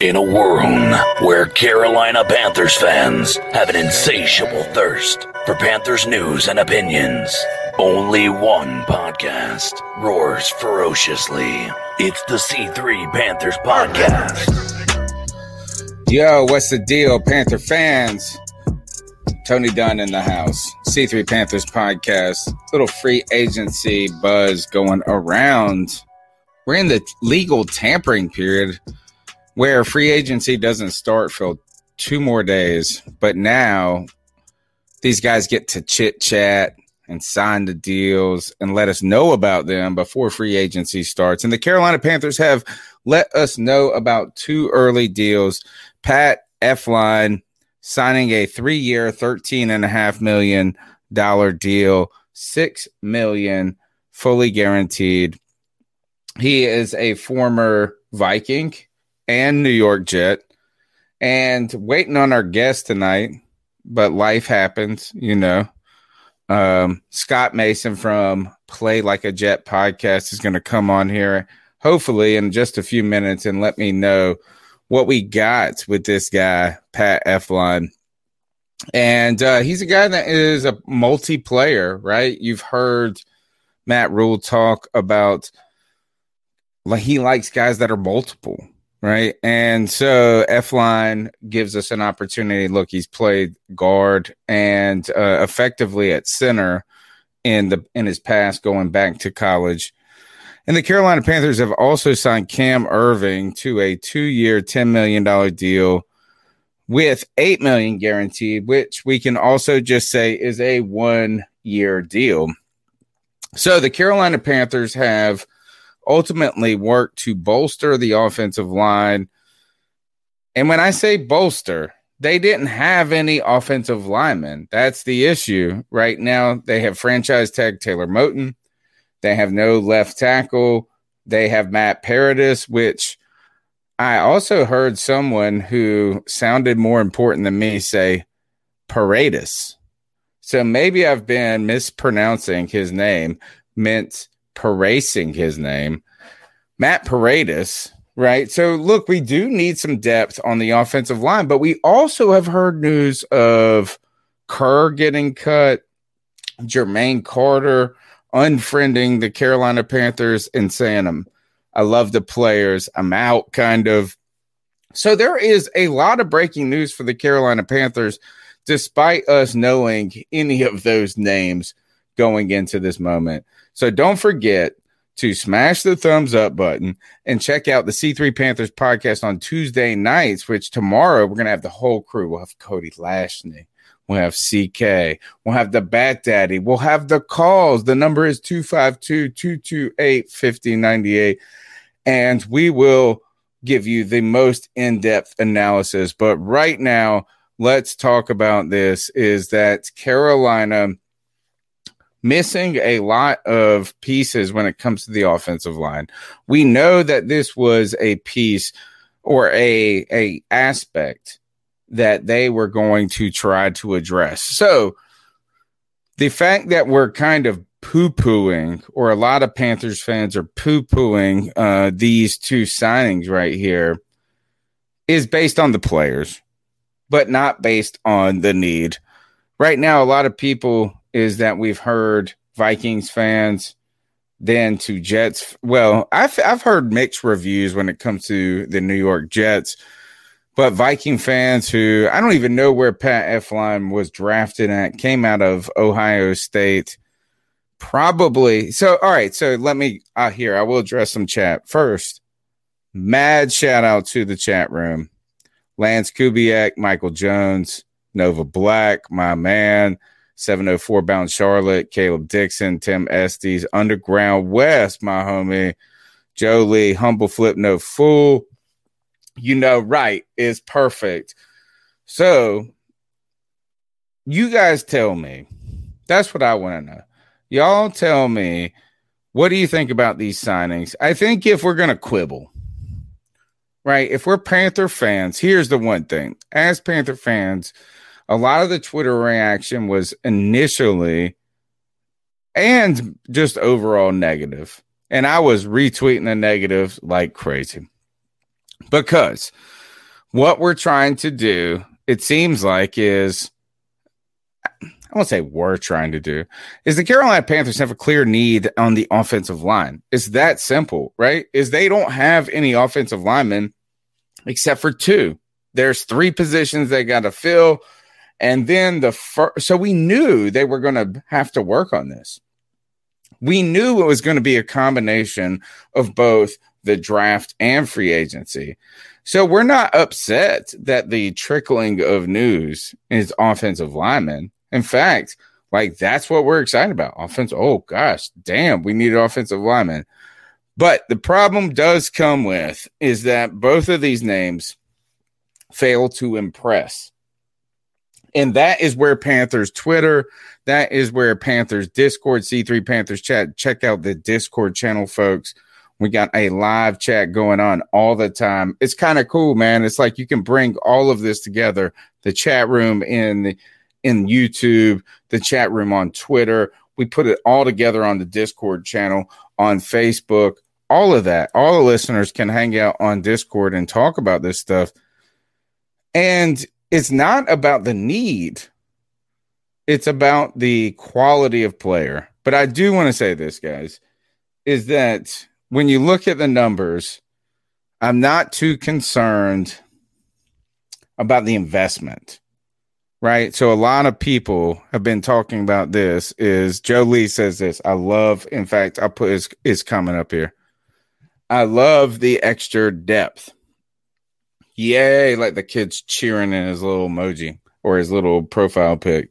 In a world where Carolina Panthers fans have an insatiable thirst for Panthers news and opinions, only one podcast roars ferociously. It's the C3 Panthers Podcast. Yo, what's the deal, Panther fans? Tony Dunn in the house. C3 Panthers podcast. Little free agency buzz going around. We're in the legal tampering period where free agency doesn't start for two more days, but now these guys get to chit chat and sign the deals and let us know about them before free agency starts. And the Carolina Panthers have let us know about two early deals. Pat Elflein signing a three year, $13.5 million deal, 6 million fully guaranteed. He is a former Viking and New York Jet, and waiting on our guest tonight. But life happens, you know. Um, Scott Mason from Play Like a Jet podcast is going to come on here, hopefully, in just a few minutes and let me know what we got with this guy, Pat Elflein. And uh, he's a guy that is a multiplayer, right? You've heard Matt Rhule talk about like he likes guys that are multiple, right? And so Elflein gives us an opportunity. Look, he's played guard and uh, effectively at center in the in his past, going back to college. And the Carolina Panthers have also signed Cam Erving to a two-year, ten million dollar deal with eight million guaranteed, which we can also just say is a one-year deal. So the Carolina Panthers have ultimately work to bolster the offensive line. And when I say bolster, they didn't have any offensive linemen. That's the issue. Right now, they have franchise tag Taylor Moton. They have no left tackle. They have Matt Paradis, which I also heard someone who sounded more important than me say Paradis. So maybe I've been mispronouncing his name, meant Paracing his name. Matt Paradis, right? So look, we do need some depth on the offensive line, but we also have heard news of Kerr getting cut, Jermaine Carter unfriending the Carolina Panthers and saying I'm I love the players. I'm out kind of. So there is a lot of breaking news for the Carolina Panthers despite us knowing any of those names going into this moment. So don't forget to smash the thumbs up button and check out the C3 Panthers podcast on Tuesday nights, which tomorrow we're going to have the whole crew. We'll have Cody Lashney. We'll have CK. We'll have the Bat Daddy. We'll have the calls. The number is 252 228 5098. And we will give you the most in depth analysis. But right now, let's talk about this is that Carolina missing a lot of pieces when it comes to the offensive line. We know that this was a piece or a a aspect that they were going to try to address. So the fact that we're kind of poo-pooing or a lot of Panthers fans are poo-pooing uh, these two signings right here is based on the players, but not based on the need. Right now, a lot of people is that we've heard Vikings fans, then to Jets. Well, I've I've heard mixed reviews when it comes to the New York Jets, but Viking fans who I don't even know where Pat Elflein was drafted at came out of Ohio State. Probably so. All right. So let me uh, here. I will address some chat first. Mad shout out to the chat room. Lance Kubiak, Michael Jones, Nova Black, my man. 704 Bound Charlotte, Caleb Dixon, Tim Estes, Underground West, my homie, Jolie, humble flip, no fool. You know, right is perfect. So, you guys tell me. That's what I want to know. Y'all tell me what do you think about these signings? I think if we're going to quibble, right? If we're Panther fans, here's the one thing. As Panther fans, a lot of the Twitter reaction was initially and just overall negative. And I was retweeting the negatives like crazy because what we're trying to do, it seems like, is I won't say we're trying to do is the Carolina Panthers have a clear need on the offensive line. It's that simple, right? Is they don't have any offensive linemen except for two. There's three positions they got to fill. And then the first, so we knew they were going to have to work on this. We knew it was going to be a combination of both the draft and free agency. So we're not upset that the trickling of news is offensive linemen. In fact, like that's what we're excited about. Offense. Oh gosh, damn, we need offensive lineman. But the problem does come with is that both of these names fail to impress. And that is where Panthers Twitter, that is where Panthers Discord, C3 Panthers chat. Check out the Discord channel, folks. We got a live chat going on all the time. It's kind of cool, man. It's like you can bring all of this together. The chat room in the in YouTube, the chat room on Twitter. We put it all together on the Discord channel on Facebook. All of that, all the listeners can hang out on Discord and talk about this stuff. And it's not about the need, it's about the quality of player. But I do want to say this, guys, is that when you look at the numbers, I'm not too concerned about the investment right? So a lot of people have been talking about this. Is Joe Lee says this? I love. In fact, I'll put his comment up here. I love the extra depth. Yay! Like the kids cheering in his little emoji or his little profile pic.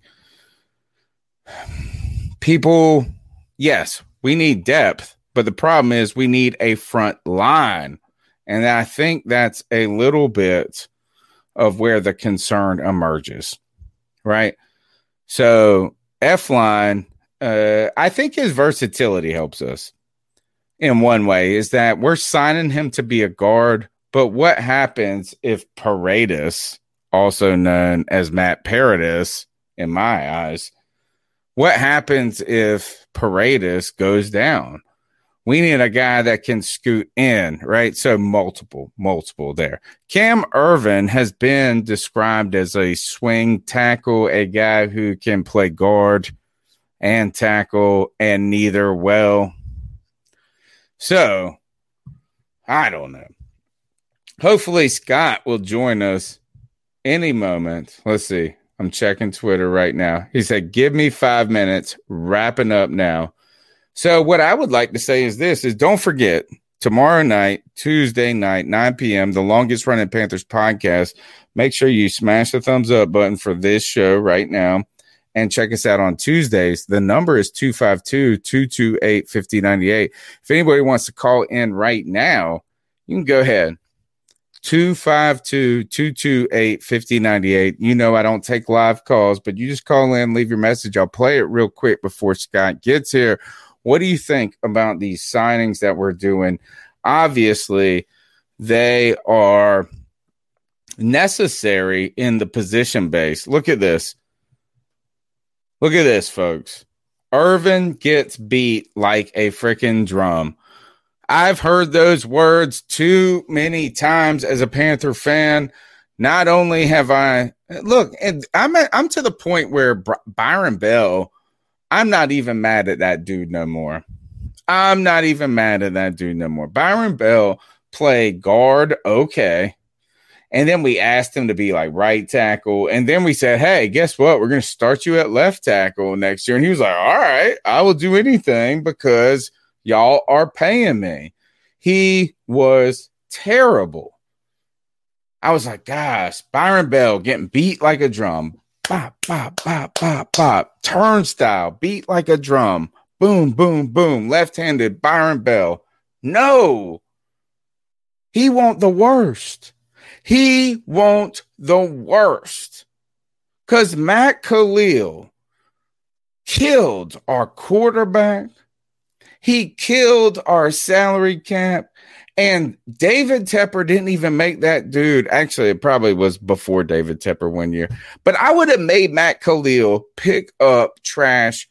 People, yes, we need depth, but the problem is we need a front line. And I think that's a little bit of where the concern emerges right? So Elflein, uh, I think his versatility helps us in one way is that we're signing him to be a guard. But what happens if Paredes, also known as Matt Paradis, in my eyes, what happens if Paredes goes down? we need a guy that can scoot in, right? So multiple, multiple there. Cam Erving has been described as a swing tackle, a guy who can play guard and tackle and neither well. So I don't know. Hopefully Scott will join us any moment. Let's see. I'm checking Twitter right now. He said, "Give me 5 minutes, wrapping up now." So what I would like to say is this is don't forget tomorrow night, Tuesday night, 9 p.m., the longest running Panthers podcast. Make sure you smash the thumbs up button for this show right now and check us out on Tuesdays. The number is 252 228 5098. If anybody wants to call in right now, you can go ahead. 252 228 5098. You know, I don't take live calls, but you just call in, leave your message. I'll play it real quick before Scott gets here. What do you think about these signings that we're doing? Obviously, they are necessary in the position base. Look at this. Look at this, folks. Erving gets beat like a freaking drum. I've heard those words too many times as a Panther fan. Not only have I look, and I'm at, I'm to the point where Byron Bell I'm not even mad at that dude no more. I'm not even mad at that dude no more. Byron Bell played guard, okay. And then we asked him to be like right tackle. And then we said, Hey, guess what? We're going to start you at left tackle next year. And he was like, All right, I will do anything because y'all are paying me. He was terrible. I was like, Gosh, Byron Bell getting beat like a drum bop, bop, bop, bop, bop. Turnstile, beat like a drum. Boom, boom, boom. Left handed Byron Bell. No, He want the worst. He want the worst. Because Matt Kalil killed our quarterback. He killed our salary cap. And David Tepper didn't even make that dude. Actually, it probably was before David Tepper one year. But I would have made Matt Kalil pick up trash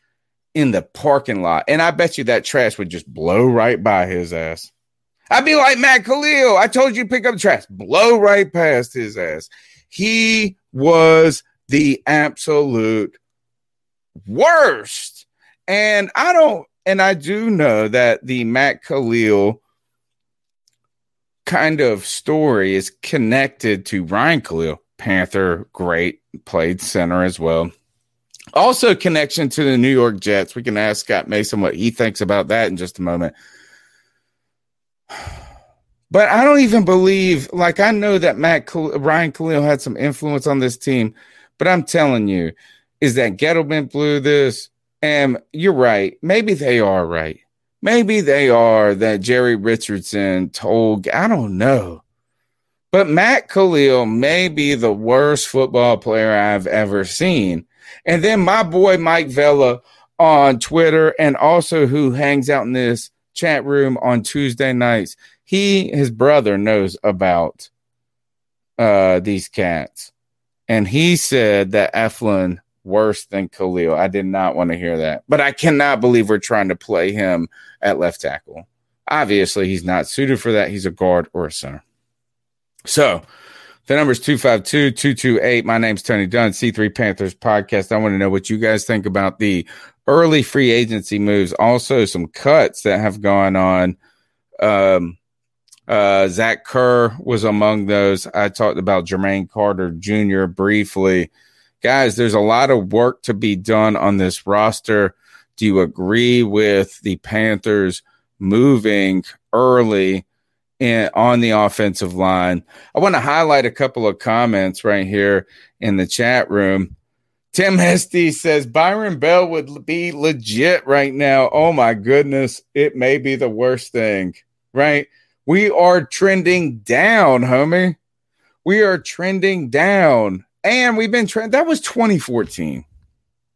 in the parking lot. And I bet you that trash would just blow right by his ass. I'd be like Matt Kalil, I told you pick up trash. Blow right past his ass. He was the absolute worst. And I don't, and I do know that the Matt Kalil kind of story is connected to Ryan Kalil, Panther, great, played center as well. Also, connection to the New York Jets. We can ask Scott Mason what he thinks about that in just a moment. But I don't even believe, like, I know that Matt Ryan Kalil had some influence on this team, but I'm telling you, is that Gettleman blew this? And you're right. Maybe they are right. Maybe they are that Jerry Richardson told, I don't know. But Matt Kalil may be the worst football player I've ever seen. And then my boy Mike Vella on Twitter and also who hangs out in this chat room on Tuesday nights. He, his brother, knows about uh, these cats. And he said that Elflein worse than Kalil. I did not want to hear that. But I cannot believe we're trying to play him at left tackle. Obviously, he's not suited for that. He's a guard or a center. So the number is 252 228. My name's Tony Dunn, C3 Panthers podcast. I want to know what you guys think about the early free agency moves. Also, some cuts that have gone on. Um, uh, Zach Kerr was among those. I talked about Jermaine Carter Jr. briefly. Guys, there's a lot of work to be done on this roster. Do you agree with the Panthers moving early in, on the offensive line? I want to highlight a couple of comments right here in the chat room. Tim Hesty says Byron Bell would be legit right now. Oh my goodness, it may be the worst thing, right? We are trending down, homie. We are trending down. And we've been trending. That was 2014.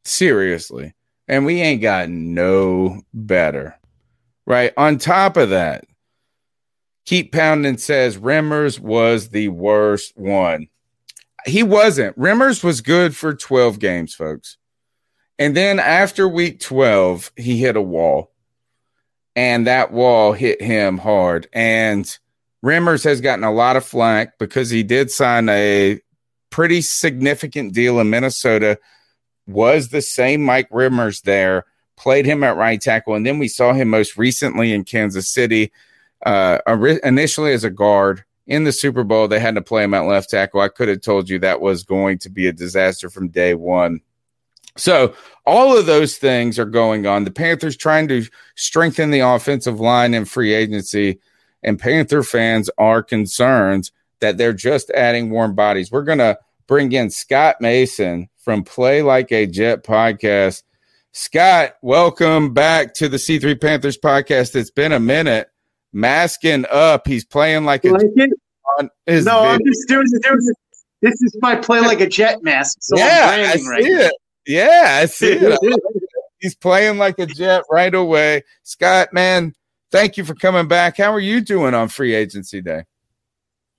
Seriously. And we ain't gotten no better. Right. On top of that, Keep Pounding says Remmers was the worst one. He wasn't. Remmers was good for 12 games, folks. And then after week 12, he hit a wall and that wall hit him hard. And Remmers has gotten a lot of flack because he did sign a pretty significant deal in Minnesota. Was the same Mike Remmers there? Played him at right tackle, and then we saw him most recently in Kansas City. Uh, initially as a guard in the Super Bowl, they had to play him at left tackle. I could have told you that was going to be a disaster from day one. So all of those things are going on. The Panthers trying to strengthen the offensive line in free agency, and Panther fans are concerned that they're just adding warm bodies. We're going to bring in Scott Mason from Play Like a Jet podcast. Scott, welcome back to the C3 Panthers podcast. It's been a minute. Masking up. He's playing like a like on his No, video. I'm just doing, doing this. is my play like a jet mask. So yeah, I see right it. Yeah, I see it. He's playing like a jet right away. Scott, man, thank you for coming back. How are you doing on free agency day?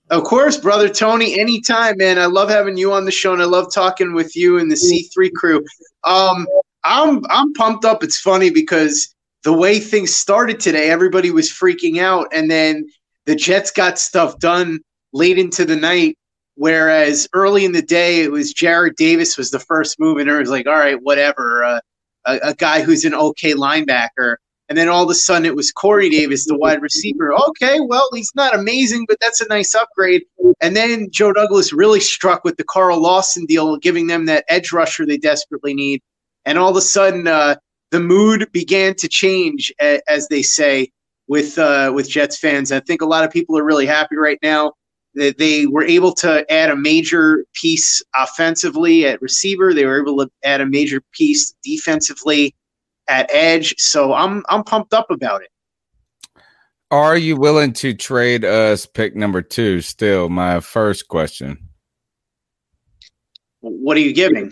Of course, brother Tony. Anytime, man. I love having you on the show, and I love talking with you and the C3 crew. Um, I'm I'm pumped up. It's funny because the way things started today, everybody was freaking out, and then the Jets got stuff done late into the night, Whereas early in the day, it was Jarrad Davis was the first move, and it was like, all right, whatever, uh, a, a, guy who's an okay linebacker. And then all of a sudden, it was Corey Davis, the wide receiver. Okay, well, he's not amazing, but that's a nice upgrade. And then Joe Douglas really struck with the Carl Lawson deal, giving them that edge rusher they desperately need. And all of a sudden, uh, the mood began to change, as they say, with uh, with Jets fans. I think a lot of people are really happy right now that they were able to add a major piece offensively at receiver. They were able to add a major piece defensively at edge. So I'm I'm pumped up about it. Are you willing to trade us pick number two? Still, my first question. What are you giving?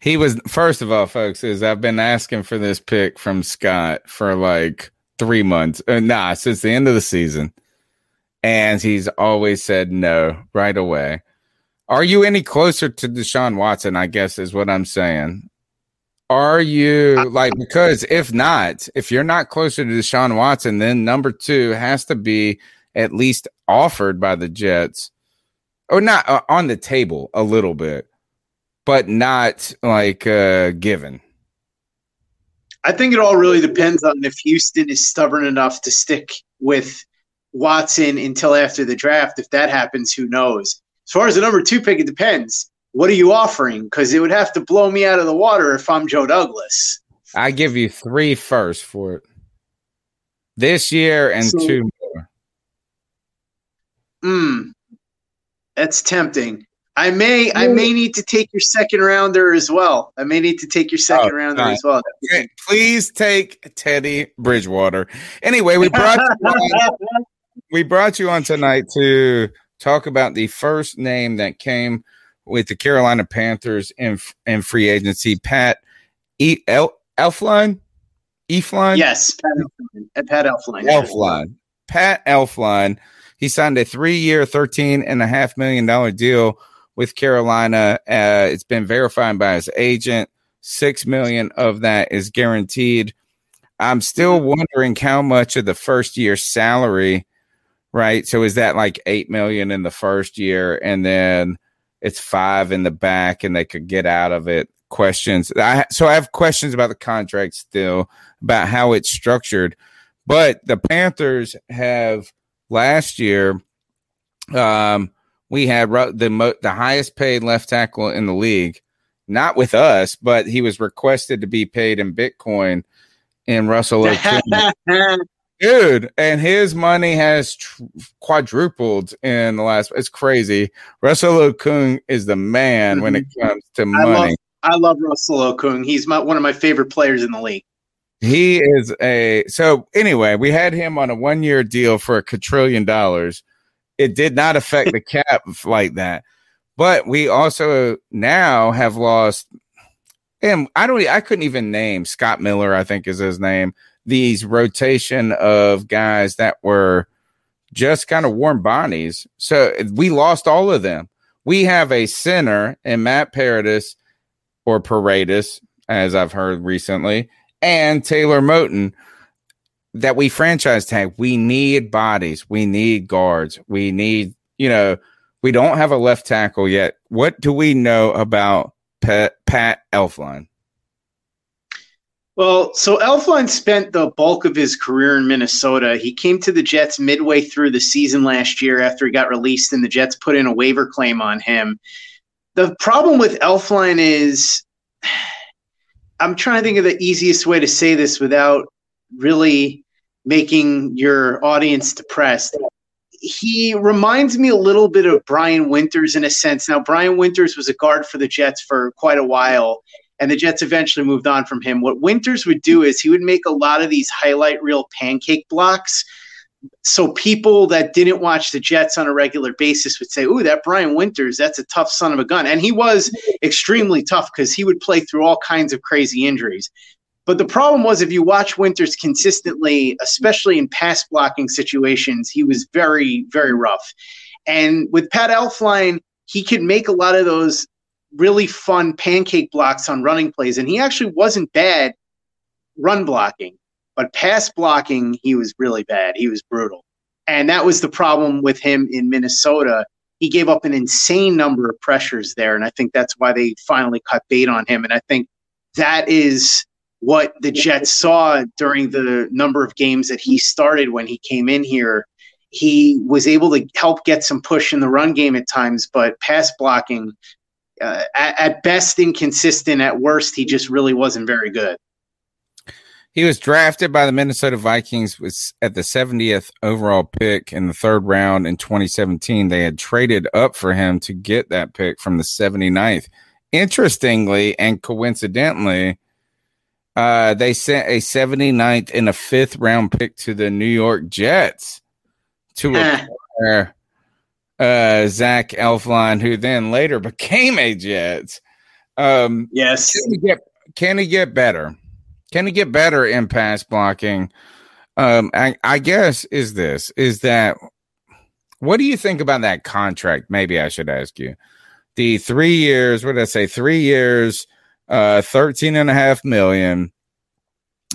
He was first of all, folks. Is I've been asking for this pick from Scott for like three months. Uh, nah, since the end of the season, and he's always said no right away. Are you any closer to Deshaun Watson? I guess is what I'm saying. Are you like because if not, if you're not closer to Deshaun Watson, then number two has to be at least offered by the Jets, or not uh, on the table a little bit, but not like uh, given. I think it all really depends on if Houston is stubborn enough to stick with Watson until after the draft. If that happens, who knows? As far as the number two pick, it depends what are you offering? Because it would have to blow me out of the water if I'm Joe Douglas. I give you three first for it this year and so, two more. Hmm, that's tempting. I may, I may need to take your second rounder as well. I may need to take your second oh, rounder as well. Okay, please take Teddy Bridgewater. Anyway, we brought on, we brought you on tonight to talk about the first name that came with the Carolina Panthers in in free agency. Pat E. El, Elflein, Efline. Yes, Pat Elflein. Pat Elflein. Elflein. Pat Elflein. He signed a three-year, thirteen and a half million dollar deal with Carolina. Uh, it's been verified by his agent. Six million of that is guaranteed. I'm still wondering how much of the first year salary, right? So is that like eight million in the first year, and then it's five in the back and they could get out of it. Questions. I, so I have questions about the contract still, about how it's structured. But the Panthers have last year, um, we had the mo- the highest paid left tackle in the league, not with us, but he was requested to be paid in Bitcoin in Russell dude and his money has tr- quadrupled in the last it's crazy. Russell okung is the man when it mm-hmm. comes to money I love, I love russell okung. He's my, one of my favorite players in the league. He is a so anyway we had him on a one year deal for a quadrillion dollars. It did not affect the cap like that. But we also now have lost and i don't i couldn't even name scott miller i think is his name these rotation of guys that were just kind of warm bodies. So we lost all of them. We have a center in Matt Paradis or Paradis, as I've heard recently, and Taylor Moton that we franchise tag. We need bodies. We need guards. We need, you know, we don't have a left tackle yet. What do we know about Pat, Pat Elflein? Well, so Elflein spent the bulk of his career in Minnesota. He came to the Jets midway through the season last year after he got released, and the Jets put in a waiver claim on him. The problem with Elflein is I'm trying to think of the easiest way to say this without really making your audience depressed. He reminds me a little bit of Brian Winters in a sense. Now, Brian Winters was a guard for the Jets for quite a while and the Jets eventually moved on from him. What Winters would do is he would make a lot of these highlight reel pancake blocks. So people that didn't watch the Jets on a regular basis would say, "Ooh, that Brian Winters, that's a tough son of a gun." And he was extremely tough because he would play through all kinds of crazy injuries. But the problem was if you watch Winters consistently, especially in pass blocking situations, he was very, very rough. And with Pat Elflein, he could make a lot of those really fun pancake blocks on running plays, and he actually wasn't bad run blocking, but pass blocking he was really bad. He was brutal, and that was the problem with him in Minnesota. He gave up an insane number of pressures there, and I think that's why they finally cut bait on him. And I think that is what the Jets saw during the number of games that he started when he came in here. He was able to help get some push in the run game at times, but pass blocking uh, at, at best inconsistent. At worst, he just really wasn't very good. He was drafted by the Minnesota Vikings was at the 70th overall pick in the third round in 2017. They had traded up for him to get that pick from the 79th. Interestingly and coincidentally, Uh, they sent a 79th and a fifth round pick to the New York Jets to acquire uh, Zach Elflein, who then later became a Jet. Um, Yes. can he get can he get better? Can he get better in pass blocking? Um, I, I guess is this is that what do you think about that contract? Maybe I should ask you. The three years, what did I say? Three years, uh, 13 and a half million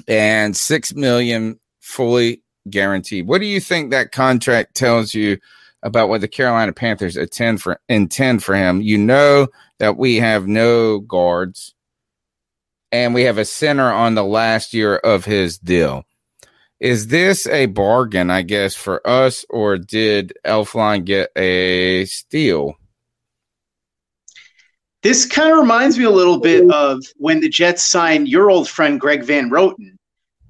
and six million fully guaranteed. What do you think that contract tells you about what the Carolina Panthers intend for intend for him? You know that we have no guards and we have a center on the last year of his deal. Is this a bargain, I guess, for us, or did Elflein get a steal? This kind of reminds me a little bit of when the Jets signed your old friend Greg Van Roten.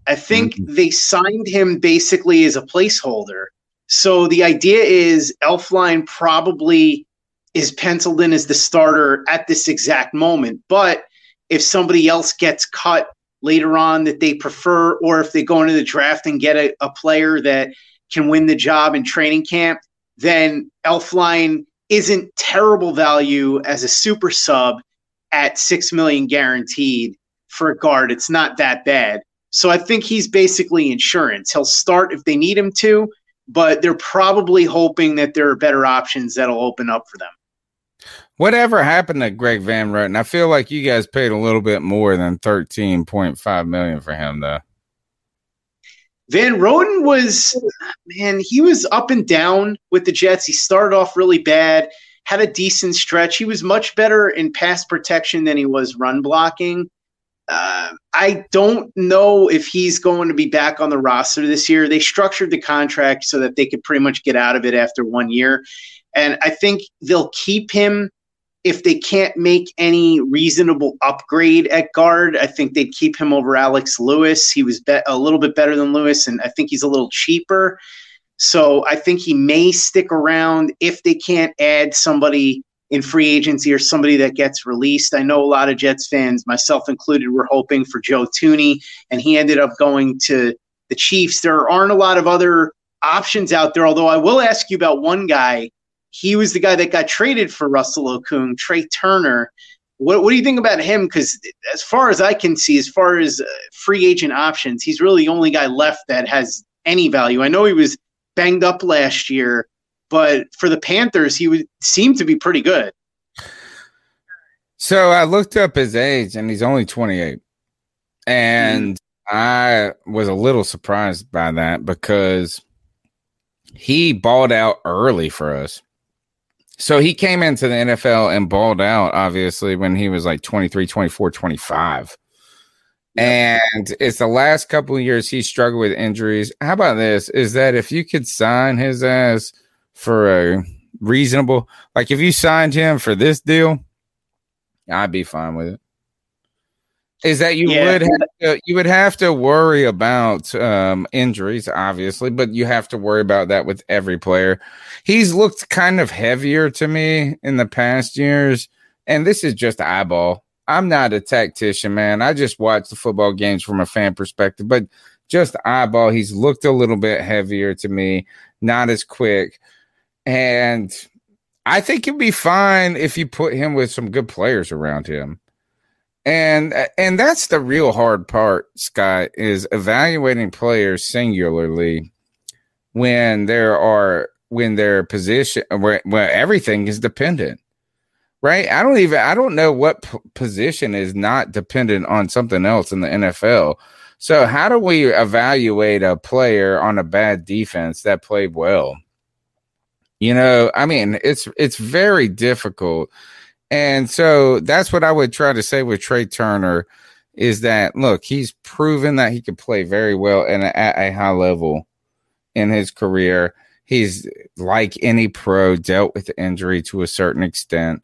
I think mm-hmm. they signed him basically as a placeholder. So the idea is Elflein probably is penciled in as the starter at this exact moment. But if somebody else gets cut later on that they prefer, or if they go into the draft and get a, a player that can win the job in training camp, then Elflein isn't terrible value as a super sub at six million guaranteed for a guard. It's not that bad. So I think he's basically insurance. He'll start if they need him to, but they're probably hoping that there are better options that'll open up for them. Whatever happened to Greg Van Roten? I feel like you guys paid a little bit more than thirteen point five million for him, though. Van Roten was, man, he was up and down with the Jets. He started off really bad, had a decent stretch. He was much better in pass protection than he was run blocking. Uh, I don't know if he's going to be back on the roster this year. They structured the contract so that they could pretty much get out of it after one year. And I think they'll keep him if they can't make any reasonable upgrade at guard, I think they'd keep him over Alex Lewis. He was be- a little bit better than Lewis, and I think he's a little cheaper. So I think he may stick around if they can't add somebody in free agency or somebody that gets released. I know a lot of Jets fans, myself included, were hoping for Joe Thuney, and he ended up going to the Chiefs. There aren't a lot of other options out there, although I will ask you about one guy he was the guy that got traded for Russell Okung, Trey Turner. What, what do you think about him? Because as far as I can see, as far as uh, free agent options, he's really the only guy left that has any value. I know he was banged up last year, but for the Panthers, he would seem to be pretty good. So I looked up his age, and he's only 28, and mm. I was a little surprised by that because he balled out early for us. So he came into the NFL and balled out, obviously, when he was like 23, 24, 25. And it's the last couple of years he struggled with injuries. How about this? Is that if you could sign his ass for a reasonable, like if you signed him for this deal, I'd be fine with it. Is that you yeah. would have to, you would have to worry about um, injuries, obviously, but you have to worry about that with every player. He's looked kind of heavier to me in the past years, and this is just eyeball. I'm not a tactician, man. I just watch the football games from a fan perspective, but just eyeball, he's looked a little bit heavier to me, not as quick, and I think he'd be fine if you put him with some good players around him. And and that's the real hard part scott is evaluating players singularly when there are when their position where, where everything is dependent right? I don't even i don't know what p- position is not dependent on something else in the nfl so how do we evaluate a player on a bad defense that played well you know i mean it's it's very difficult and so that's what I would try to say with Trey Turner is that look, he's proven that he can play very well and at a high level in his career. He's like any pro dealt with injury to a certain extent.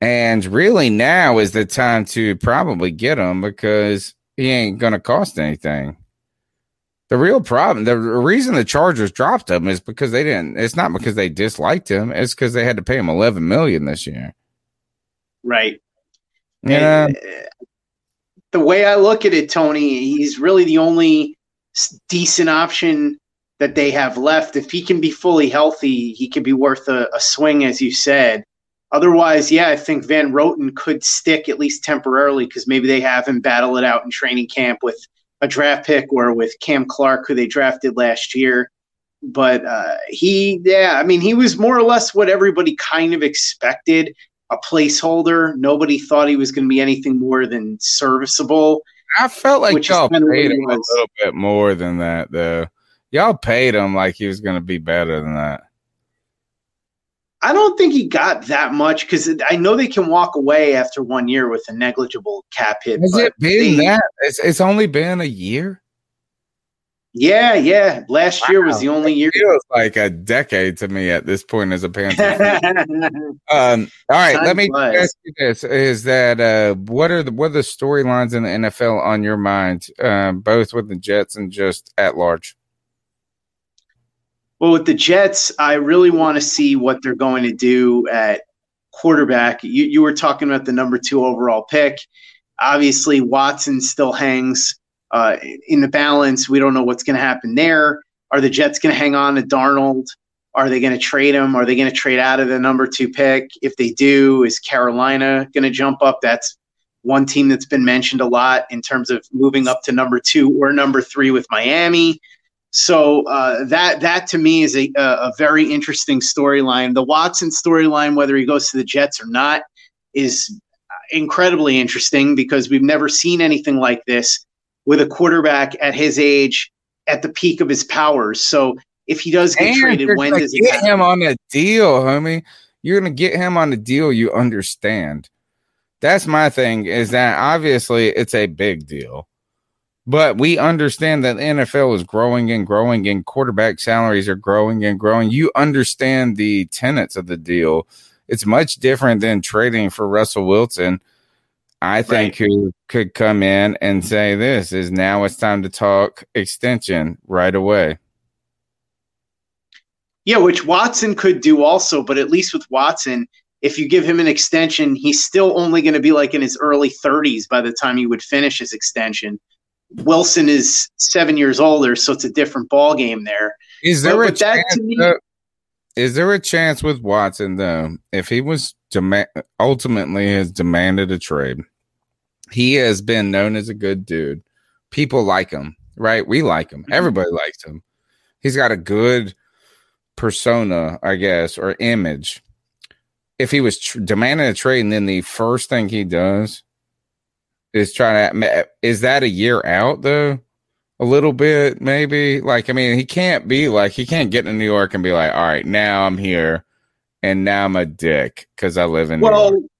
And really now is the time to probably get him because he ain't to cost anything. The real problem, the reason the Chargers dropped him is because they didn't. It's not because they disliked him. It's because they had to pay him eleven million this year. Right. Yeah. And, uh, the way I look at it, Tony, he's really the only decent option that they have left. If he can be fully healthy, he could be worth a, a swing, as you said. Otherwise, yeah, I think Van Roten could stick at least temporarily because maybe they have him battle it out in training camp with a draft pick or with Cam Clark, who they drafted last year. But uh, he, yeah, I mean, he was more or less what everybody kind of expected a placeholder. Nobody thought he was going to be anything more than serviceable. I felt like y'all paid him a little bit more than that, though. Y'all paid him like he was going to be better than that. I don't think he got that much because I know they can walk away after one year with a negligible cap hit. Has it been they, that? It's, it's only been a year. Yeah, yeah. Last wow. year was the only year. It feels like a decade to me at this point as a Panther. um, all right, Time let me flies. ask you this: Is that uh, what are the what are the storylines in the NFL on your mind, uh, both with the Jets and just at large? Well, with the Jets, I really want to see what they're going to do at quarterback. You, you were talking about the number two overall pick. Obviously, Watson still hangs uh, in the balance. We don't know what's going to happen there. Are the Jets going to hang on to Darnold? Are they going to trade him? Are they going to trade out of the number two pick? If they do, is Carolina going to jump up? That's one team that's been mentioned a lot in terms of moving up to number two or number three with Miami. So uh, that that to me is a, a very interesting storyline. The Watson storyline, whether he goes to the Jets or not, is incredibly interesting because we've never seen anything like this with a quarterback at his age at the peak of his powers. So if he does get and traded, when does it get him on a deal, homie? You're gonna get him on a deal you understand. That's my thing. Is that obviously it's a big deal, but we understand that the NFL is growing and growing, and quarterback salaries are growing and growing. You understand the tenets of the deal. It's much different than trading for Russell Wilson I think right. who could come in and say this is now it's time to talk extension right away. Yeah, which Watson could do also, but at least with Watson, if you give him an extension, he's still only going to be like in his early 30s by the time he would finish his extension. Wilson is seven years older, so it's a different ball game there. Is there but, a chance? Me, is there a chance with Watson though? If he was demand, ultimately has demanded a trade, he has been known as a good dude. People like him, right? We like him. Mm-hmm. Everybody likes him. He's got a good persona, I guess, or image. If he was tr- demanding a trade, and then the first thing he does is trying to, is that a year out though? A little bit, maybe. Like, I mean, he can't be like, he can't get to New York and be like, all right, now I'm here and now I'm a dick because I live in well, New York.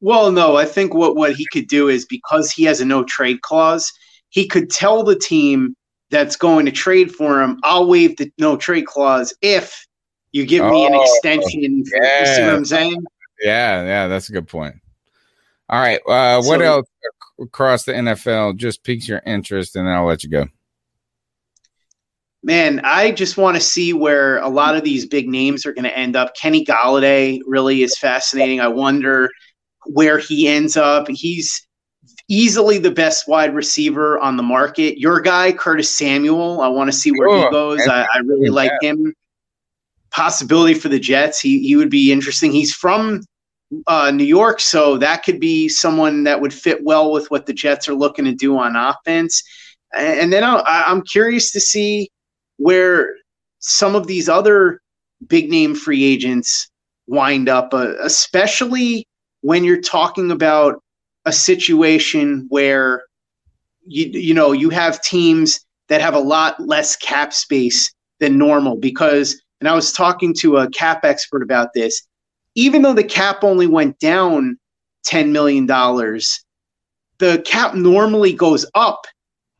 Well, no, I think what, what he could do is because he has a no trade clause, he could tell the team that's going to trade for him, I'll waive the no trade clause if you give me an oh, extension. Yeah. You see what I'm saying? Yeah, yeah, that's a good point. All right. Uh, what so, else across the NFL just piques your interest, and then I'll let you go. Man, I just want to see where a lot of these big names are going to end up. Kenny Golladay really is fascinating. I wonder where he ends up. He's easily the best wide receiver on the market. Your guy, Curtis Samuel, I want to see where he goes. I, I really like him. Possibility for the Jets. He he would be interesting. He's from uh, New York, so that could be someone that would fit well with what the Jets are looking to do on offense. And then I'm curious to see where some of these other big name free agents wind up, uh, especially when you're talking about a situation where you you know you have teams that have a lot less cap space than normal because and I was talking to a cap expert about this even though the cap only went down 10 million dollars the cap normally goes up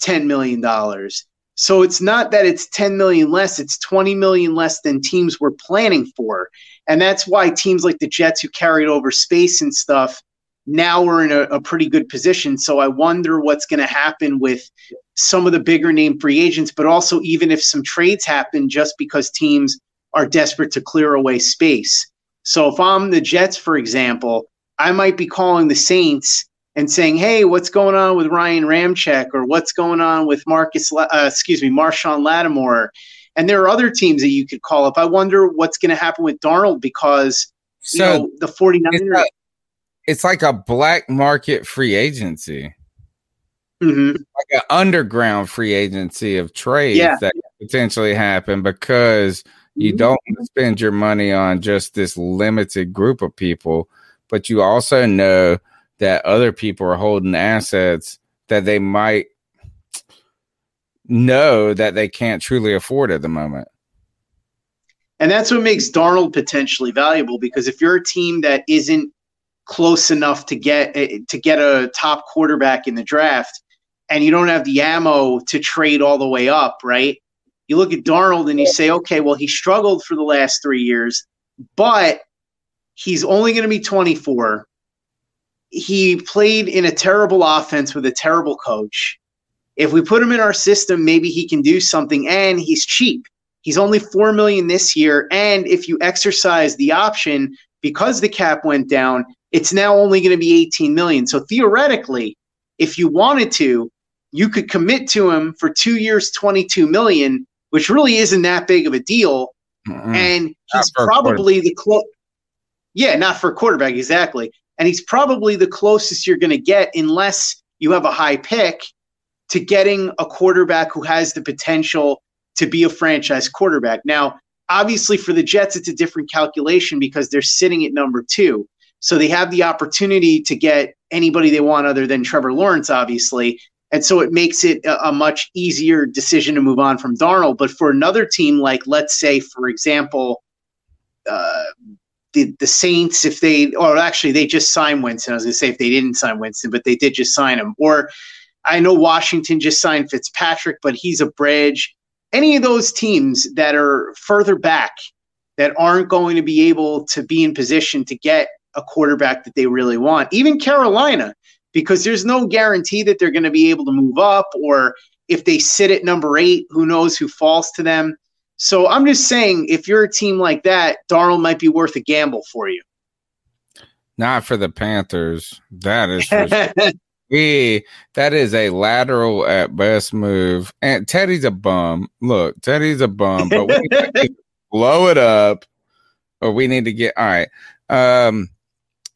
10 million dollars so it's not that it's 10 million less it's 20 million less than teams were planning for and that's why teams like the Jets, who carried over space and stuff, now we're in a, a pretty good position. So I wonder what's going to happen with some of the bigger name free agents, but also even if some trades happen just because teams are desperate to clear away space. So if I'm the Jets, for example, I might be calling the Saints and saying, "Hey, what's going on with Ryan Ramczyk or what's going on with Marcus? Uh, excuse me, Marshon Lattimore?" And there are other teams that you could call up. I wonder what's going to happen with Darnold because so you know, the 49ers. It's, a, it's like a black market free agency. Mm-hmm. Like an underground free agency of trades yeah. that potentially happen because you mm-hmm. don't spend your money on just this limited group of people, but you also know that other people are holding assets that they might know that they can't truly afford at the moment. And that's what makes Darnold potentially valuable because if you're a team that isn't close enough to get eh, to get a top quarterback in the draft and you don't have the ammo to trade all the way up, right? You look at Darnold and you say, okay, well, he struggled for the last three years, but he's only going to be 24. He played in a terrible offense with a terrible coach. If we put him in our system, maybe he can do something, and he's cheap. He's only four million this year, and if you exercise the option because the cap went down, it's now only going to be 18 million. So theoretically, if you wanted to, you could commit to him for two years, 22 million, which really isn't that big of a deal. Mm-hmm. And he's probably the close. Yeah, not for a quarterback, exactly. And he's probably the closest you're going to get, unless you have a high pick, to getting a quarterback who has the potential to be a franchise quarterback. Now, obviously, for the Jets, it's a different calculation because they're sitting at number two. So they have the opportunity to get anybody they want other than Trevor Lawrence, obviously. And so it makes it a, a, much easier decision to move on from Darnold. But for another team, like let's say, for example, uh, the the Saints, if they or actually they just signed Winston. I was going to say if they didn't sign Winston, but they did just sign him. Or I know Washington just signed Fitzpatrick, but he's a bridge. Any of those teams that are further back that aren't going to be able to be in position to get a quarterback that they really want. Even Carolina, because there's no guarantee that they're going to be able to move up or if they sit at number eight, who knows who falls to them. So I'm just saying, if you're a team like that, Darnold might be worth a gamble for you. Not for the Panthers. That is for we, that is a lateral at best move. And Teddy's a bum. Look, Teddy's a bum, but we blow it up or we need to get all right. Um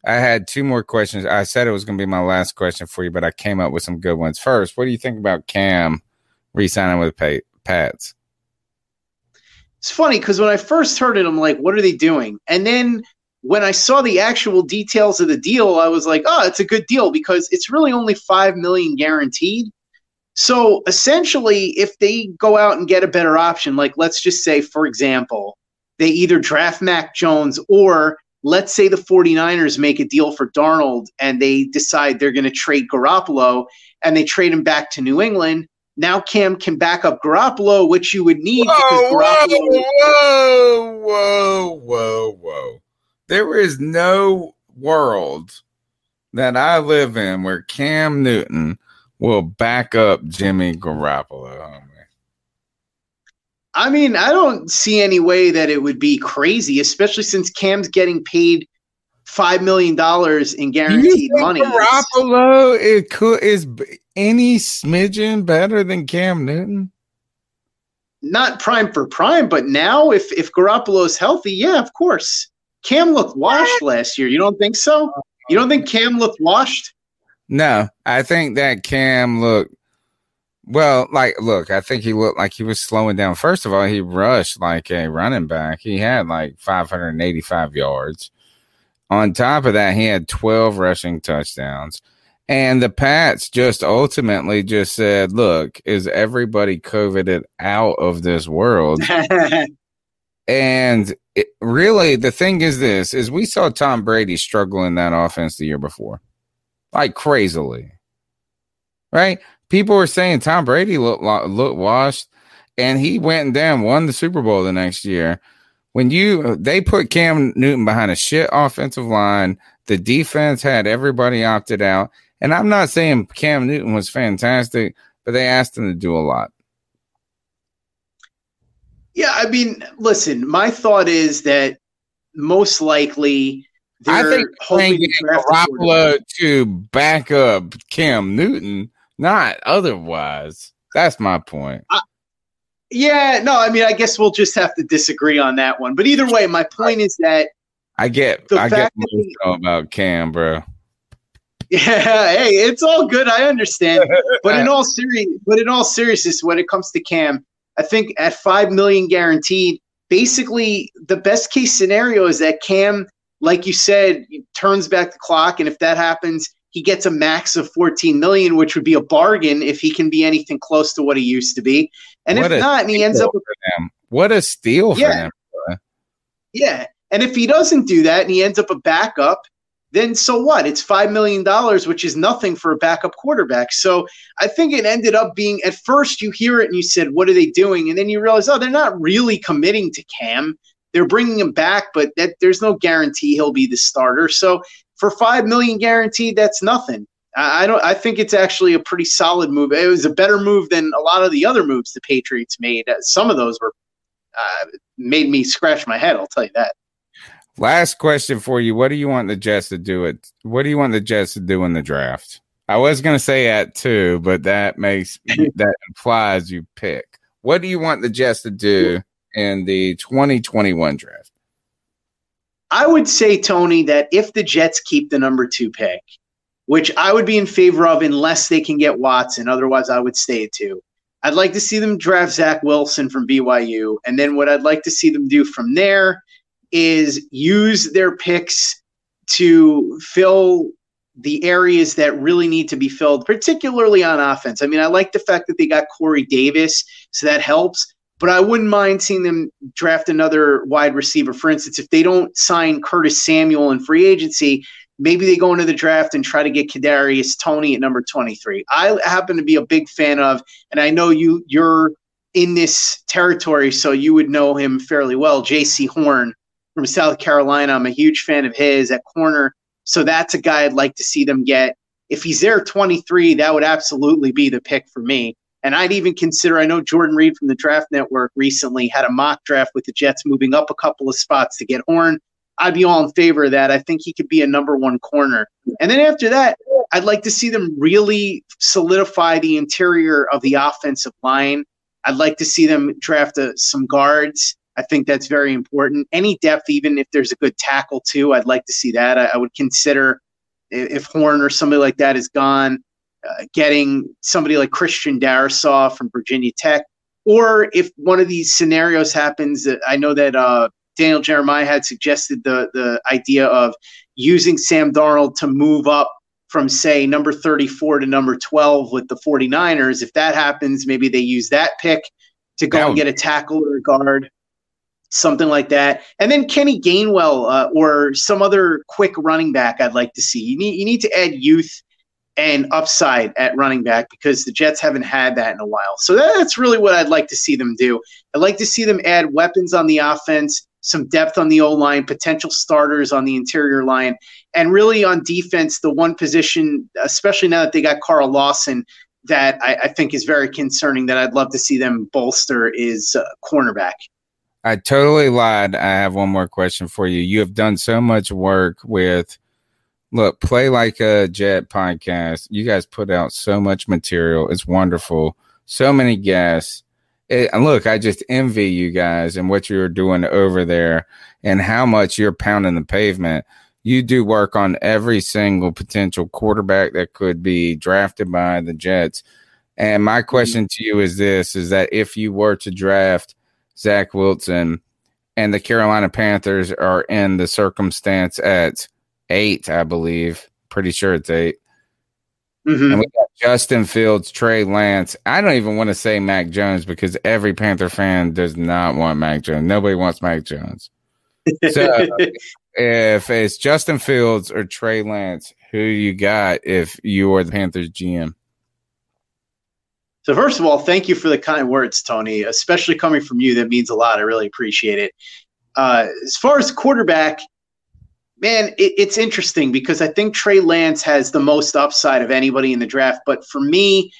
I had two more questions. I said it was going to be my last question for you, but I came up with some good ones. First, what do you think about Cam re-signing with Pats? It's funny because when I first heard it, I'm like, "What are they doing?" And then when I saw the actual details of the deal, I was like, "Oh, it's a good deal because it's really only five million guaranteed." So essentially, if they go out and get a better option, like let's just say, for example, they either draft Mac Jones or let's say the 49ers make a deal for Darnold and they decide they're going to trade Garoppolo and they trade him back to New England. Now Cam can back up Garoppolo, which you would need whoa, because Garoppolo. Whoa, whoa, whoa, whoa. There is no world that I live in where Cam Newton will back up Jimmy Garoppolo. I mean, I don't see any way that it would be crazy, especially since Cam's getting paid five million dollars in guaranteed money. Garoppolo it could is any smidgen better than Cam Newton? Not prime for prime, but now if if Garoppolo is healthy, yeah, of course. Cam looked washed last year. You don't think so? You don't think Cam looked washed? No, I think that Cam looked well, like, look, I think he looked like he was slowing down. First of all, he rushed like a running back. He had like 585 yards. On top of that, he had 12 rushing touchdowns. And the Pats just ultimately just said, look, is everybody COVIDed out of this world? and it, really, the thing is this, is we saw Tom Brady struggle in that offense the year before. Like crazily. Right? People were saying Tom Brady looked looked washed, and he went and down won the Super Bowl the next year. When you they put Cam Newton behind a shit offensive line, the defense had everybody opted out, and I'm not saying Cam Newton was fantastic, but they asked him to do a lot. Yeah, I mean, listen, my thought is that most likely I think hoping Garoppolo to back up Cam Newton, not otherwise. That's my point. I, yeah, no, I mean, I guess we'll just have to disagree on that one. But either way, my point is that I get, I get about Cam, bro. Yeah, hey, it's all good. I understand, but in all serious, but in all seriousness, when it comes to Cam, I think at five million guaranteed, basically the best case scenario is that Cam, like you said, turns back the clock, and if that happens, he gets a max of 14 million, which would be a bargain if he can be anything close to what he used to be. And what if not, and he ends up with them. What a steal yeah, for him. Yeah. And if he doesn't do that and he ends up a backup, then so what? It's $5 million, which is nothing for a backup quarterback. So I think it ended up being at first you hear it and you said, What are they doing? And then you realize, oh, they're not really committing to Cam. They're bringing him back, but that, there's no guarantee he'll be the starter. So for five million guaranteed, that's nothing. I don't. I think it's actually a pretty solid move. It was a better move than a lot of the other moves the Patriots made. Some of those were uh, made me scratch my head. I'll tell you that. Last question for you. What do you want the Jets to do it? What do you want the Jets to do in the draft? I was going to say at two, but that makes that implies you pick. What do you want the Jets to do in the 2021 draft? I would say, Tony, that if the Jets keep the number two pick, which I would be in favor of unless they can get Watson, otherwise I would stay at two. I'd like to see them draft Zach Wilson from BYU. And then what I'd like to see them do from there is use their picks to fill the areas that really need to be filled, particularly on offense. I mean, I like the fact that they got Corey Davis, so that helps. But I wouldn't mind seeing them draft another wide receiver. For instance, if they don't sign Curtis Samuel in free agency, maybe they go into the draft and try to get Kadarius Toney at number 23. I happen to be a big fan of, and I know you you're in this territory, so you would know him fairly well. Jaycee Horn from South Carolina. I'm a huge fan of his at corner. So that's a guy I'd like to see them get. If he's there 23, that would absolutely be the pick for me. And I'd even consider, I know Jordan Reid from the Draft Network recently had a mock draft with the Jets moving up a couple of spots to get Horn. I'd be all in favor of that. I think he could be a number one corner. And then after that, I'd like to see them really solidify the interior of the offensive line. I'd like to see them draft a, uh, some guards. I think that's very important. Any depth, even if there's a good tackle too, I'd like to see that. I, I would consider if Horn or somebody like that is gone, uh, getting somebody like Christian Darrisaw from Virginia Tech, or if one of these scenarios happens, that I know that uh, Daniel Jeremiah had suggested the the idea of using Sam Darnold to move up from say number 34 to number 12 with the 49ers. If that happens, maybe they use that pick to go and get a tackle or a guard something like that. And then Kenny Gainwell uh, or some other quick running back I'd like to see. You need you need to add youth and upside at running back because the Jets haven't had that in a while. So that's really what I'd like to see them do. I'd like to see them add weapons on the offense, some depth on the O line, potential starters on the interior line, and really on defense, the one position, especially now that they got Carl Lawson, that I, I think is very concerning that I'd love to see them bolster is uh, cornerback. I totally lied. I have one more question for you. You have done so much work with look, play like a jet podcast. You guys put out so much material. It's wonderful. So many guests. It, and look, I just envy you guys and what you're doing over there and how much you're pounding the pavement. You do work on every single potential quarterback that could be drafted by the Jets. And my question to you is this is that if you were to draft Zach Wilson, and the Carolina Panthers are in the circumstance at eight, I believe. Pretty sure it's 8 mm-hmm. And we got Justin Fields, Trey Lance. I don't even want to say Mac Jones because every Panther fan does not want Mac Jones. Nobody wants Mac Jones. So if it's Justin Fields or Trey Lance, who you got if you are the Panthers GM? So first of all, thank you for the kind words, Tony. Especially coming from you, that means a lot. I really appreciate it. Uh, as far as quarterback, man, it, it's interesting because I think Trey Lance has the most upside of anybody in the draft. But for me,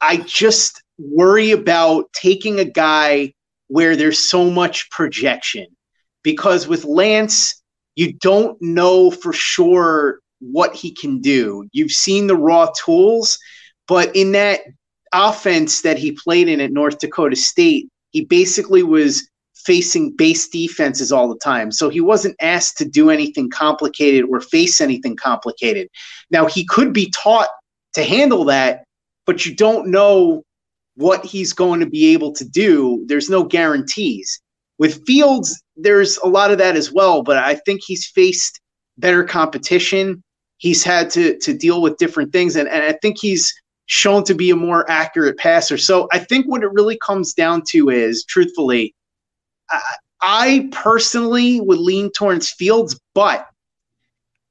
I just worry about taking a guy where there's so much projection because with Lance, you don't know for sure what he can do. You've seen the raw tools, but in that offense that he played in at North Dakota State, he basically was facing base defenses all the time. So he wasn't asked to do anything complicated or face anything complicated. Now, he could be taught to handle that, but you don't know what he's going to be able to do. There's no guarantees. With Fields, there's a lot of that as well, but I think he's faced better competition. He's had to to deal with different things, and, and I think he's shown to be a more accurate passer. So I think what it really comes down to is, truthfully, I, personally would lean towards Fields, but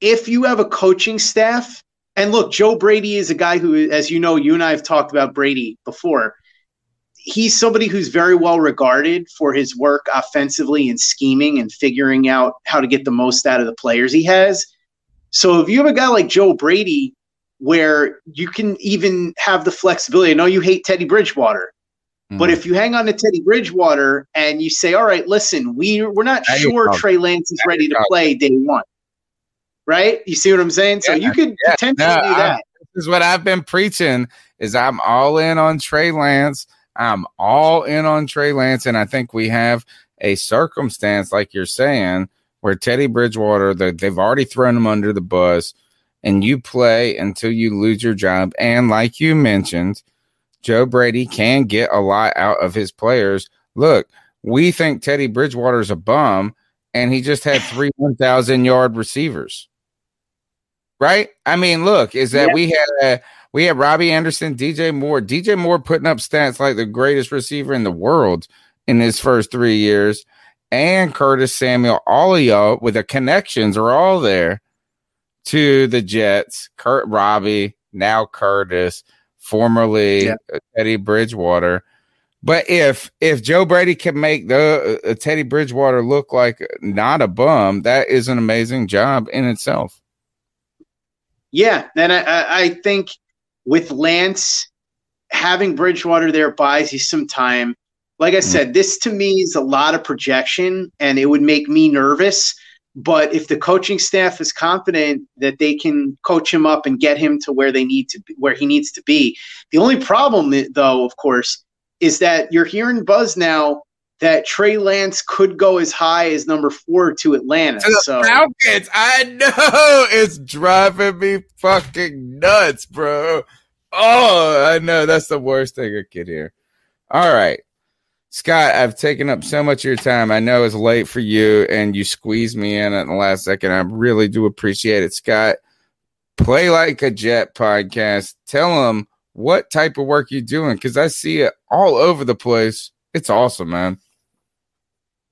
if you have a coaching staff, and look, Joe Brady is a guy who, as you know, you and I have talked about Brady before. He's somebody who's very well regarded for his work offensively and scheming and figuring out how to get the most out of the players he has. So if you have a guy like Joe Brady where you can even have the flexibility. I know you hate Teddy Bridgewater, but mm. if you hang on to Teddy Bridgewater and you say, "All right, listen, we we're not now sure Trey Lance is ready to play day one," right? You see what I'm saying? Yeah, so you could yeah, potentially no, do that. I, this is what I've been preaching: is I'm all in on Trey Lance. I'm all in on Trey Lance, and I think we have a circumstance like you're saying where Teddy Bridgewater, they've already thrown him under the bus and you play until you lose your job. And like you mentioned, Joe Brady can get a lot out of his players. Look, we think Teddy Bridgewater's a bum, and he just had three 1,000 yard receivers. Right? I mean, look, is that yeah. we had a, we had Robbie Anderson, DJ Moore, DJ Moore putting up stats like the greatest receiver in the world in his first three years, and Curtis Samuel, all of y'all with the connections are all there to the Jets, Kurt Robbie, now Curtis, formerly yeah. Teddy Bridgewater. But if if Joe Brady can make the uh, Teddy Bridgewater look like not a bum, that is an amazing job in itself. Yeah, and I, I think with Lance having Bridgewater there buys you some time. Like I mm. said, this to me is a lot of projection, and it would make me nervous but if the coaching staff is confident that they can coach him up and get him to where they need to be, where he needs to be, the only problem though, of course, is that you're hearing buzz now that Trey Lance could go as high as number four to Atlanta. To so Falcons, I know it's driving me fucking nuts, bro. Oh, I know that's the worst thing I could hear. All right. Scott, I've taken up so much of your time. I know it's late for you and you squeezed me in at the last second. I really do appreciate it. Scott, Play Like a Jet podcast. Tell them what type of work you're doing because I see it all over the place. It's awesome, man.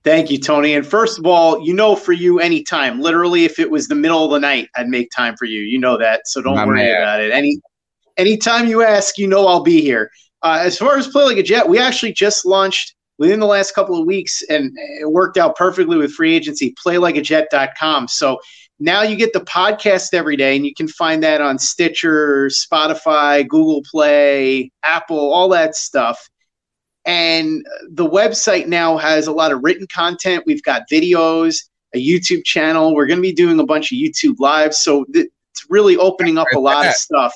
Thank you, Tony. And first of all, you know, for you, anytime, literally, if it was the middle of the night, I'd make time for you. You know that. So don't My worry man. about it. Any anytime you ask, you know I'll be here. Uh, as far as Play Like a Jet, we actually just launched within the last couple of weeks, and it worked out perfectly with free agency, playlikeajet.com. So now you get the podcast every day, and you can find that on Stitcher, Spotify, Google Play, Apple, all that stuff. And the website now has a lot of written content. We've got videos, a YouTube channel. We're going to be doing a bunch of YouTube lives. So it's really opening up a lot of stuff.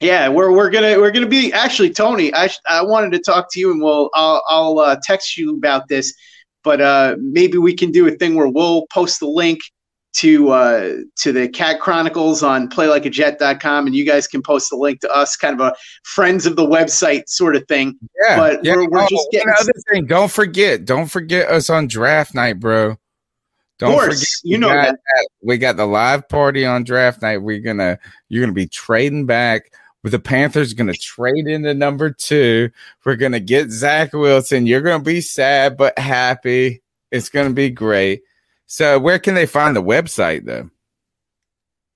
Yeah, we're we're gonna we're gonna be actually Tony. I I wanted to talk to you, and we'll I'll I'll uh, text you about this, but uh, maybe we can do a thing where we'll post the link to uh, to the Cat Chronicles on PlayLikeAJet.com, and you guys can post the link to us, kind of a friends of the website sort of thing. Yeah, but yeah. we're, we're oh, just getting. Another thing, don't forget, don't forget us on draft night, bro. Don't course, forget, you know that. that. we got the live party on draft night. We're gonna you're gonna be trading back with the Panthers going to trade into number two. We're going to get Zach Wilson. You're going to be sad but happy. It's going to be great. So, where can they find the website though?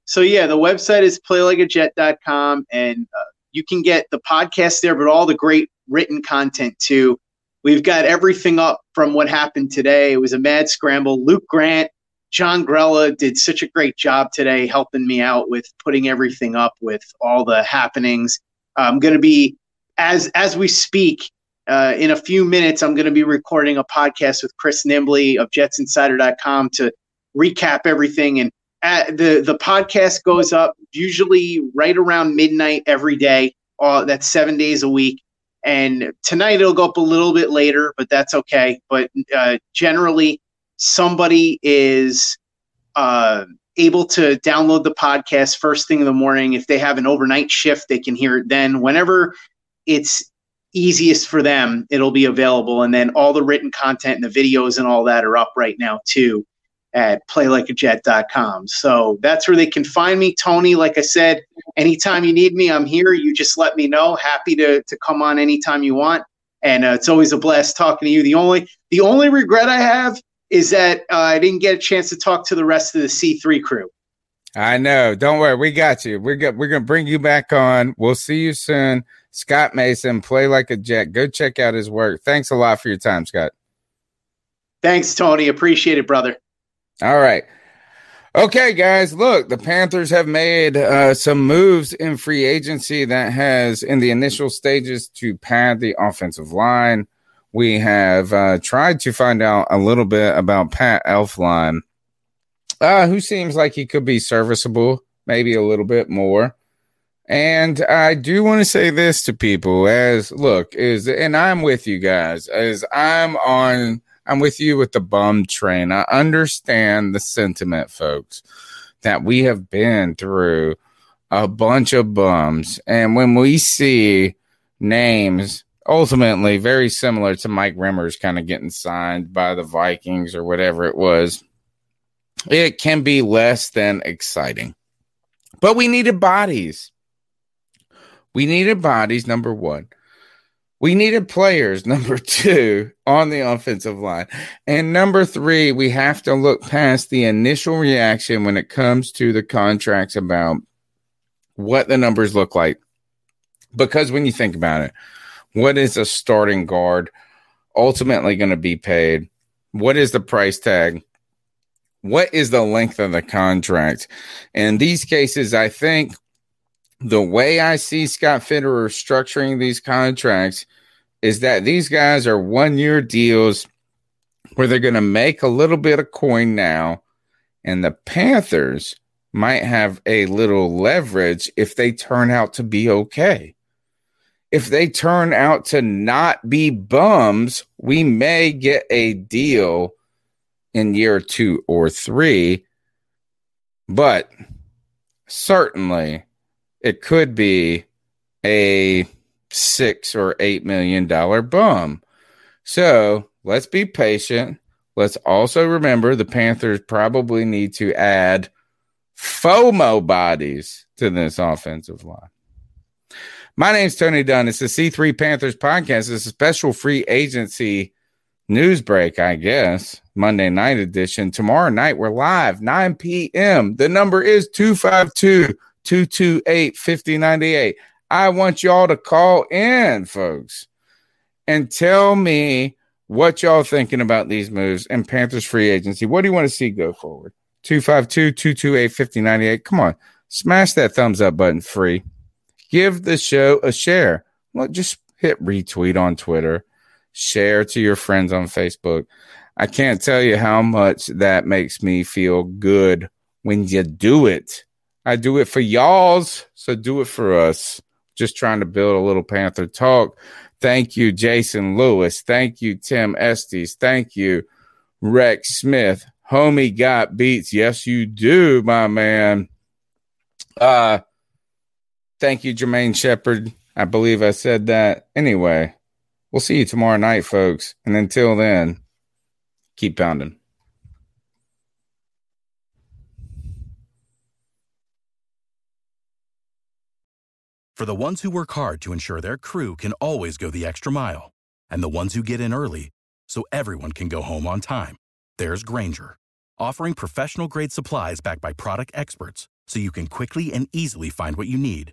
So, yeah, the website is playlikeajet.com and uh, you can get the podcast there, but all the great written content too. We've got everything up from what happened today. It was a mad scramble. Luke Grant John Grella did such a great job today helping me out with putting everything up with all the happenings. I'm going to be as as we speak uh, in a few minutes. I'm going to be recording a podcast with Chris Nimbley of JetsInsider.com to recap everything. And the the podcast goes up usually right around midnight every day. Uh, that's seven days a week. And tonight it'll go up a little bit later, but that's okay. But uh, generally, somebody is uh, able to download the podcast first thing in the morning. If they have an overnight shift, they can hear it then. Whenever it's easiest for them, it'll be available. And then all the written content and the videos and all that are up right now too at playlikeajet.com. So that's where they can find me. Tony, like I said, anytime you need me, I'm here. You just let me know. Happy to, to come on anytime you want. And uh, it's always a blast talking to you. The only the only regret I have is that uh, I didn't get a chance to talk to the rest of the C3 crew. I know. Don't worry. We got you. We're go- we're going to bring you back on. We'll see you soon. Scott Mason, play like a jet. Go check out his work. Thanks a lot for your time, Scott. Thanks, Tony. Appreciate it, brother. All right. Okay, guys, look, the Panthers have made uh, some moves in free agency that has, in the initial stages, to pad the offensive line. We have uh, tried to find out a little bit about Pat Elflein, uh, who seems like he could be serviceable, maybe a little bit more. And I do want to say this to people as look is and I'm with you guys as I'm on I'm with you with the bum train. I understand the sentiment folks that we have been through a bunch of bums and when we see names ultimately very similar to Mike Remmers kind of getting signed by the Vikings or whatever it was it can be less than exciting. But we needed bodies. We needed bodies, number one. We needed players, number two, on the offensive line. And number three, we have to look past the initial reaction when it comes to the contracts about what the numbers look like. Because when you think about it, what is a starting guard ultimately going to be paid? What is the price tag? What is the length of the contract? In these cases, I think the way I see Scott Fitterer structuring these contracts is that these guys are one year deals where they're going to make a little bit of coin now, and the Panthers might have a little leverage if they turn out to be okay. If they turn out to not be bums, we may get a deal in year two or three, but certainly it could be a six or eight million dollar bum. So let's be patient. Let's also remember the Panthers probably need to add FOMO bodies to this offensive line. My name's Tony Dunn. It's the C3 Panthers podcast. It's a special free agency news break, I guess. Monday night edition. Tomorrow night, we're live, 9 p.m. The number is 252 228 5098. I want y'all to call in, folks, and tell me what y'all thinking about these moves and Panthers free agency. What do you want to see go forward? 252 228 5098. Come on, smash that thumbs up button free. Give the show a share. Well, just hit retweet on Twitter, share to your friends on Facebook. I can't tell you how much that makes me feel good when you do it. I do it for y'all's, so do it for us. Just trying to build a little Panther talk. Thank you, Jason Lewis. Thank you, Tim Estes. Thank you, Rex Smith. Homie got beats. Yes, you do, my man. Uh thank you, Jermaine Shepard. I believe I said that. Anyway, we'll see you tomorrow night, folks. And until then, keep pounding. For the ones who work hard to ensure their crew can always go the extra mile, and the ones who get in early so everyone can go home on time, there's Grainger, offering professional grade supplies backed by product experts so you can quickly and easily find what you need.